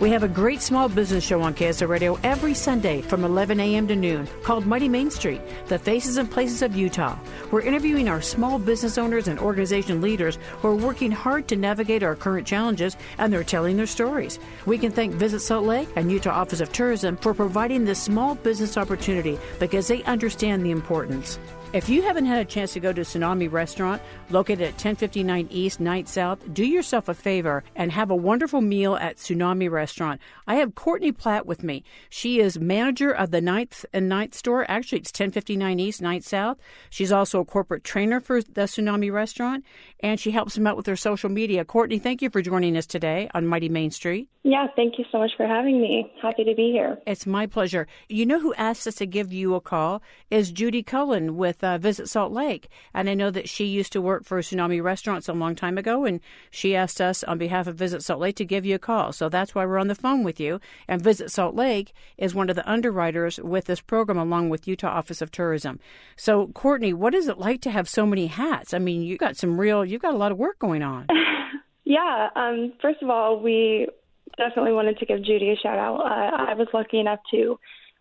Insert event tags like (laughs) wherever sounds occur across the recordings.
We have a great small business show on KSL Radio every Sunday from 11 a.m. to noon called Mighty Main Street, the faces and places of Utah. We're interviewing our small business owners and organization leaders who are working hard to navigate our current challenges and they're telling their stories. We can thank Visit Salt Lake and Utah Office of Tourism for providing this small business opportunity because they understand the importance. If you haven't had a chance to go to Tsunami Restaurant, located at 1059 East, 9th South, do yourself a favor and have a wonderful meal at Tsunami Restaurant. I have Courtney Platt with me. She is manager of the 9th and 9th store. Actually, it's 1059 East, 9th South. She's also a corporate trainer for the Tsunami Restaurant, and she helps them out with their social media. Courtney, thank you for joining us today on Mighty Main Street. Yeah, thank you so much for having me. Happy to be here. It's my pleasure. You know who asked us to give you a call is Judy Cullen with uh, Visit Salt Lake. And I know that she used to work for Tsunami Restaurants a long time ago, and she asked us on behalf of Visit Salt Lake to give you a call. So that's why we're on the phone with you. And Visit Salt Lake is one of the underwriters with this program along with Utah Office of Tourism. So, Courtney, what is it like to have so many hats? I mean, you got some real, you've got a lot of work going on. (laughs) yeah. Um, first of all, we definitely wanted to give Judy a shout out. Uh, I was lucky enough to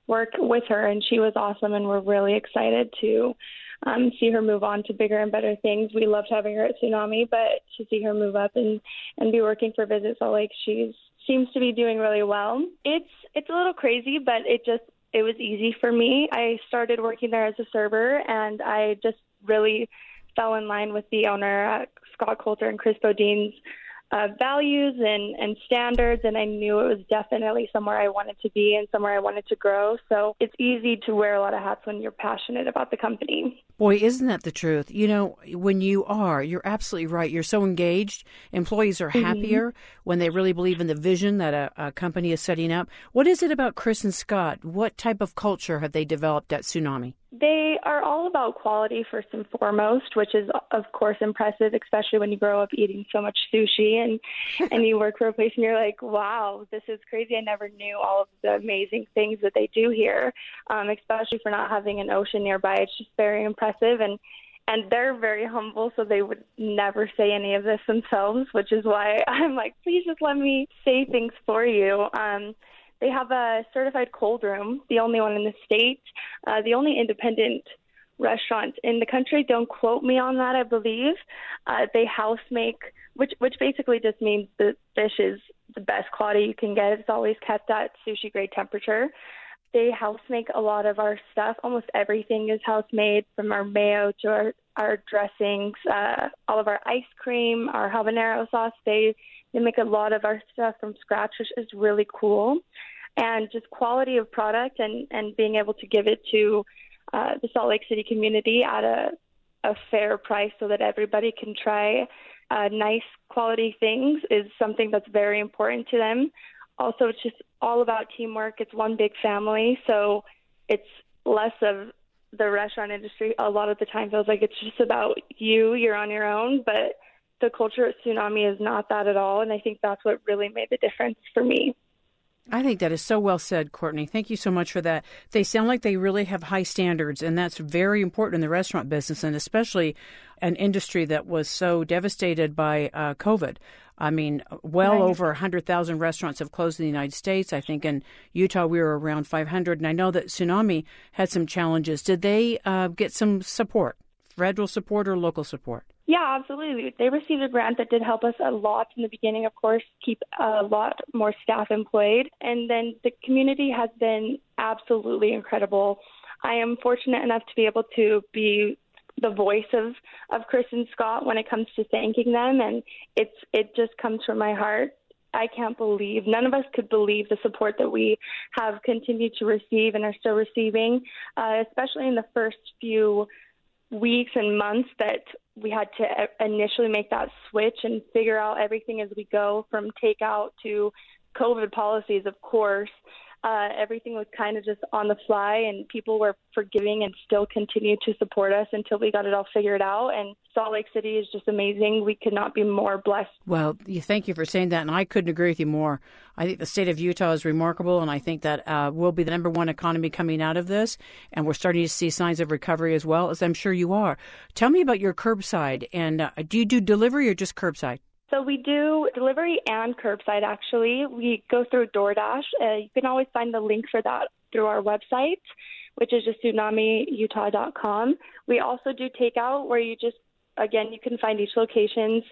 work with her, and she was awesome, and we're really excited to um, see her move on to bigger and better things. We loved having her at Tsunami, but to see her move up and and be working for Visit Salt Lake, she's seems to be doing really well. It's it's a little crazy, but it just it was easy for me. I started working there as a server, and I just really fell in line with the owner, uh, Scott Coulter and Chris Bodine's uh, values and, and standards, and I knew it was definitely somewhere I wanted to be and somewhere I wanted to grow. So it's easy to wear a lot of hats when you're passionate about the company. Boy, isn't that the truth? You know, when you are, you're absolutely right. You're so engaged. Employees are mm-hmm. happier mm-hmm. when they really believe in the vision that a, a company is setting up. What is it about Chris and Scott? What type of culture have they developed at Tsunami? They are all about quality first and foremost, which is of course impressive, especially when you grow up eating so much sushi and (laughs) and you work for a place and you're like, wow, this is crazy. I never knew all of the amazing things that they do here, um, especially for not having an ocean nearby. It's just very impressive and and they're very humble, so they would never say any of this themselves, which is why (laughs) I'm like, please just let me say things for you. Um, they have a certified cold room, the only one in the state, uh, the only independent restaurant in the country. Don't quote me on that. I believe uh, they house make, which which basically just means the fish is the best quality you can get. It's always kept at sushi grade temperature. They house make a lot of our stuff. Almost everything is house made, from our mayo to our our dressings, uh, all of our ice cream, our habanero sauce. They they make a lot of our stuff from scratch, which is really cool. And just quality of product and, and being able to give it to uh, the Salt Lake City community at a, a fair price so that everybody can try uh, nice quality things is something that's very important to them. Also, it's just all about teamwork. It's one big family, so it's less of the restaurant industry. A lot of the time feels like it's just about you. You're on your own, but the culture at Tsunami is not that at all. And I think that's what really made the difference for me. I think that is so well said, Courtney. Thank you so much for that. They sound like they really have high standards, and that's very important in the restaurant business, and especially an industry that was so devastated by uh, COVID. I mean, well right. over 100,000 restaurants have closed in the United States. I think in Utah we were around 500, and I know that Tsunami had some challenges. Did they uh, get some support, federal support or local support? Yeah, absolutely. They received a grant that did help us a lot in the beginning, of course, keep a lot more staff employed. And then the community has been absolutely incredible. I am fortunate enough to be able to be the voice of of Chris and Scott when it comes to thanking them, and it's it just comes from my heart. I can't believe none of us could believe the support that we have continued to receive and are still receiving, uh, especially in the first few weeks and months that we had to uh, initially make that switch and figure out everything as we go from takeout to COVID policies, of course uh, everything was kind of just on the fly, and people were forgiving and still continued to support us until we got it all figured out. And Salt Lake City is just amazing. We could not be more blessed. Well, thank you for saying that, and I couldn't agree with you more. I think the state of Utah is remarkable, and I think that uh, we'll be the number one economy coming out of this, and we're starting to see signs of recovery as well, as I'm sure you are. Tell me about your curbside, and uh, do you do delivery or just curbside? So we do delivery and curbside actually. We go through DoorDash. Uh, you can always find the link for that through our website, which is just tsunamiutah.com. We also do takeout where you just, again, you can find each location's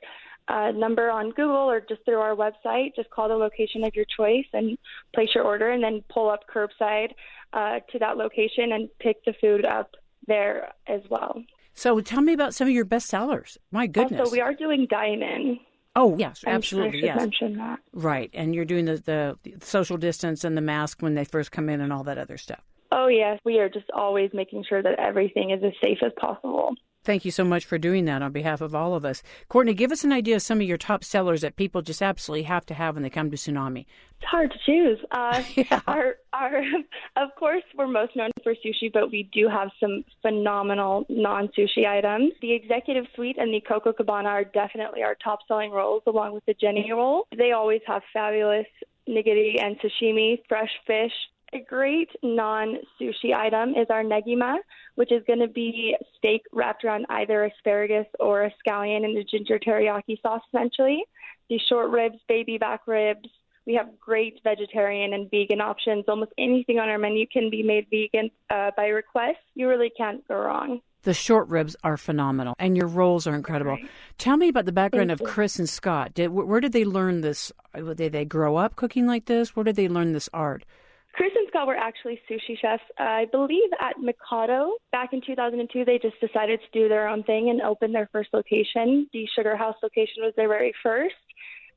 uh, number on Google or just through our website. Just call the location of your choice and place your order and then pull up curbside uh, to that location and pick the food up there as well. So tell me about some of your best sellers. My goodness. Also, we are doing dine in. Oh yes, absolutely. Sure yes. Mention that. Right, and you're doing the, the social distance and the mask when they first come in and all that other stuff. Oh yes, we are just always making sure that everything is as safe as possible. Thank you so much for doing that on behalf of all of us. Courtney, give us an idea of some of your top sellers that people just absolutely have to have when they come to Tsunami. It's hard to choose. Uh, (laughs) yeah. Our, our, (laughs) of course, we're most known for sushi, but we do have some phenomenal non-sushi items. The executive suite and the Coco Cabana are definitely our top-selling rolls, along with the Jenny roll. They always have fabulous nigiri and sashimi, fresh fish, a great non sushi item is our negima, which is going to be steak wrapped around either asparagus or a scallion in the ginger teriyaki sauce, essentially. The short ribs, baby back ribs. We have great vegetarian and vegan options. Almost anything on our menu can be made vegan uh, by request. You really can't go wrong. The short ribs are phenomenal, and your rolls are incredible. Right. Tell me about the background Thank of. Chris and Scott. Did, where did they learn this? Did they grow up cooking like this? Where did they learn this art? Chris and Scott were actually sushi chefs, I believe, at Mikado. Back in 2002, they just decided to do their own thing and open their first location. The Sugar House location was their very first.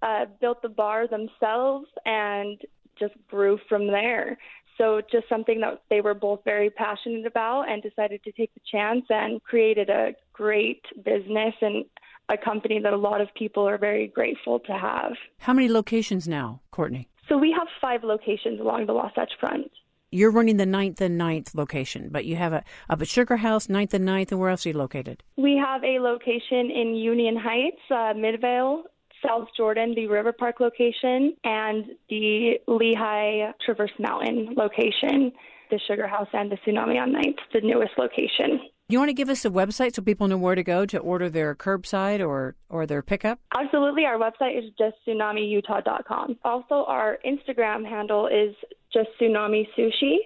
Uh, built the bar themselves and just grew from there. So, just something that they were both very passionate about and decided to take the chance and created a great business and a company that a lot of people are very grateful to have. How many locations now, Courtney? So we have five locations along the Wasatch Front. You're running the ninth and ninth location, but you have a up at Sugar House, ninth and ninth, and where else are you located? We have a location in Union Heights, uh, Midvale, South Jordan, the River Park location, and the Lehi Traverse Mountain location, the Sugar House and the Tsunami on Ninth, the newest location. You want to give us a website so people know where to go to order their curbside or, or their pickup? Absolutely. Our website is just tsunamiutah.com. Also, our Instagram handle is just tsunami sushi.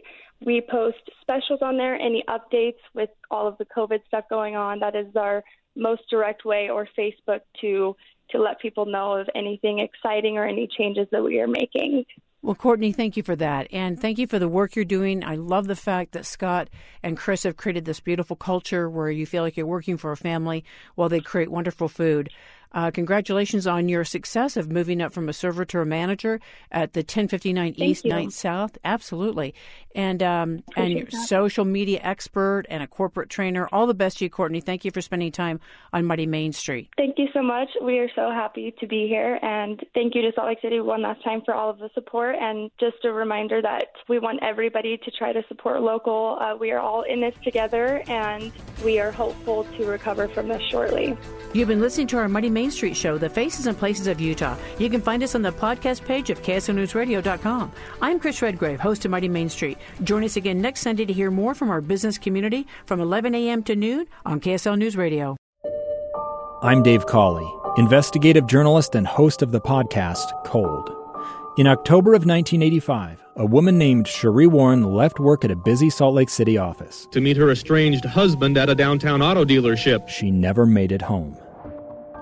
We post specials on there, any updates with all of the COVID stuff going on. That is our most direct way, or Facebook to to let people know of anything exciting or any changes that we are making. Well, Courtney, thank you for that. And thank you for the work you're doing. I love the fact that Scott and Chris have created this beautiful culture where you feel like you're working for a family while they create wonderful food. Uh, congratulations on your success of moving up from a server to a manager at the 1059 Thank East, you. 9 South. Absolutely. And um, and that. social media expert and a corporate trainer. All the best to you, Courtney. Thank you for spending time on Mighty Main Street. Thank you so much. We are so happy to be here. And thank you to Salt Lake City one last time for all of the support. And just a reminder that we want everybody to try to support local. Uh, we are all in this together, and we are hopeful to recover from this shortly. You've been listening to our Mighty Main Street show, The Faces and Places of Utah. You can find us on the podcast page of KSLNewsRadio.com. I'm Chris Redgrave, host of Mighty Main Street. Join us again next Sunday to hear more from our business community from 11 a.m. to noon on KSL News Radio. I'm Dave Cawley, investigative journalist and host of the podcast Cold. In October of 1985, a woman named Sheree Warren left work at a busy Salt Lake City office to meet her estranged husband at a downtown auto dealership. She never made it home.